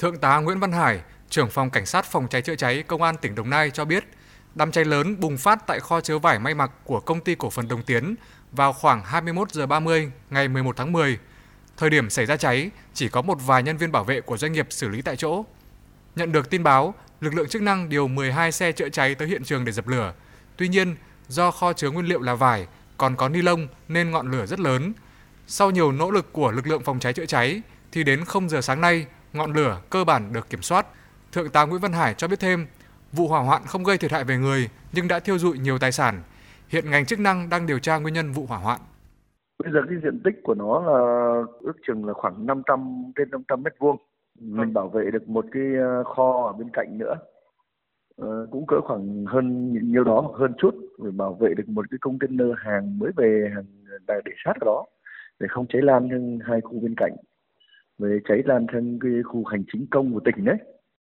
Thượng tá Nguyễn Văn Hải, trưởng phòng cảnh sát phòng cháy chữa cháy công an tỉnh Đồng Nai cho biết, đám cháy lớn bùng phát tại kho chứa vải may mặc của công ty cổ phần Đồng Tiến vào khoảng 21 giờ 30 ngày 11 tháng 10. Thời điểm xảy ra cháy, chỉ có một vài nhân viên bảo vệ của doanh nghiệp xử lý tại chỗ. Nhận được tin báo, lực lượng chức năng điều 12 xe chữa cháy tới hiện trường để dập lửa. Tuy nhiên, do kho chứa nguyên liệu là vải, còn có ni lông nên ngọn lửa rất lớn. Sau nhiều nỗ lực của lực lượng phòng cháy chữa cháy, thì đến 0 giờ sáng nay, ngọn lửa cơ bản được kiểm soát. Thượng tá Nguyễn Văn Hải cho biết thêm, vụ hỏa hoạn không gây thiệt hại về người nhưng đã thiêu dụi nhiều tài sản. Hiện ngành chức năng đang điều tra nguyên nhân vụ hỏa hoạn. Bây giờ cái diện tích của nó là ước chừng là khoảng 500 trên 500 mét vuông. Mình bảo vệ được một cái ờ, kho ở bên cạnh nữa. Ờ, cũng cỡ khoảng hơn nhiều đó hơn chút để bảo vệ được một cái container hàng mới về hàng để sát ở đó để không cháy lan sang hai khu bên cạnh về cháy lan sang cái khu hành chính công của tỉnh đấy.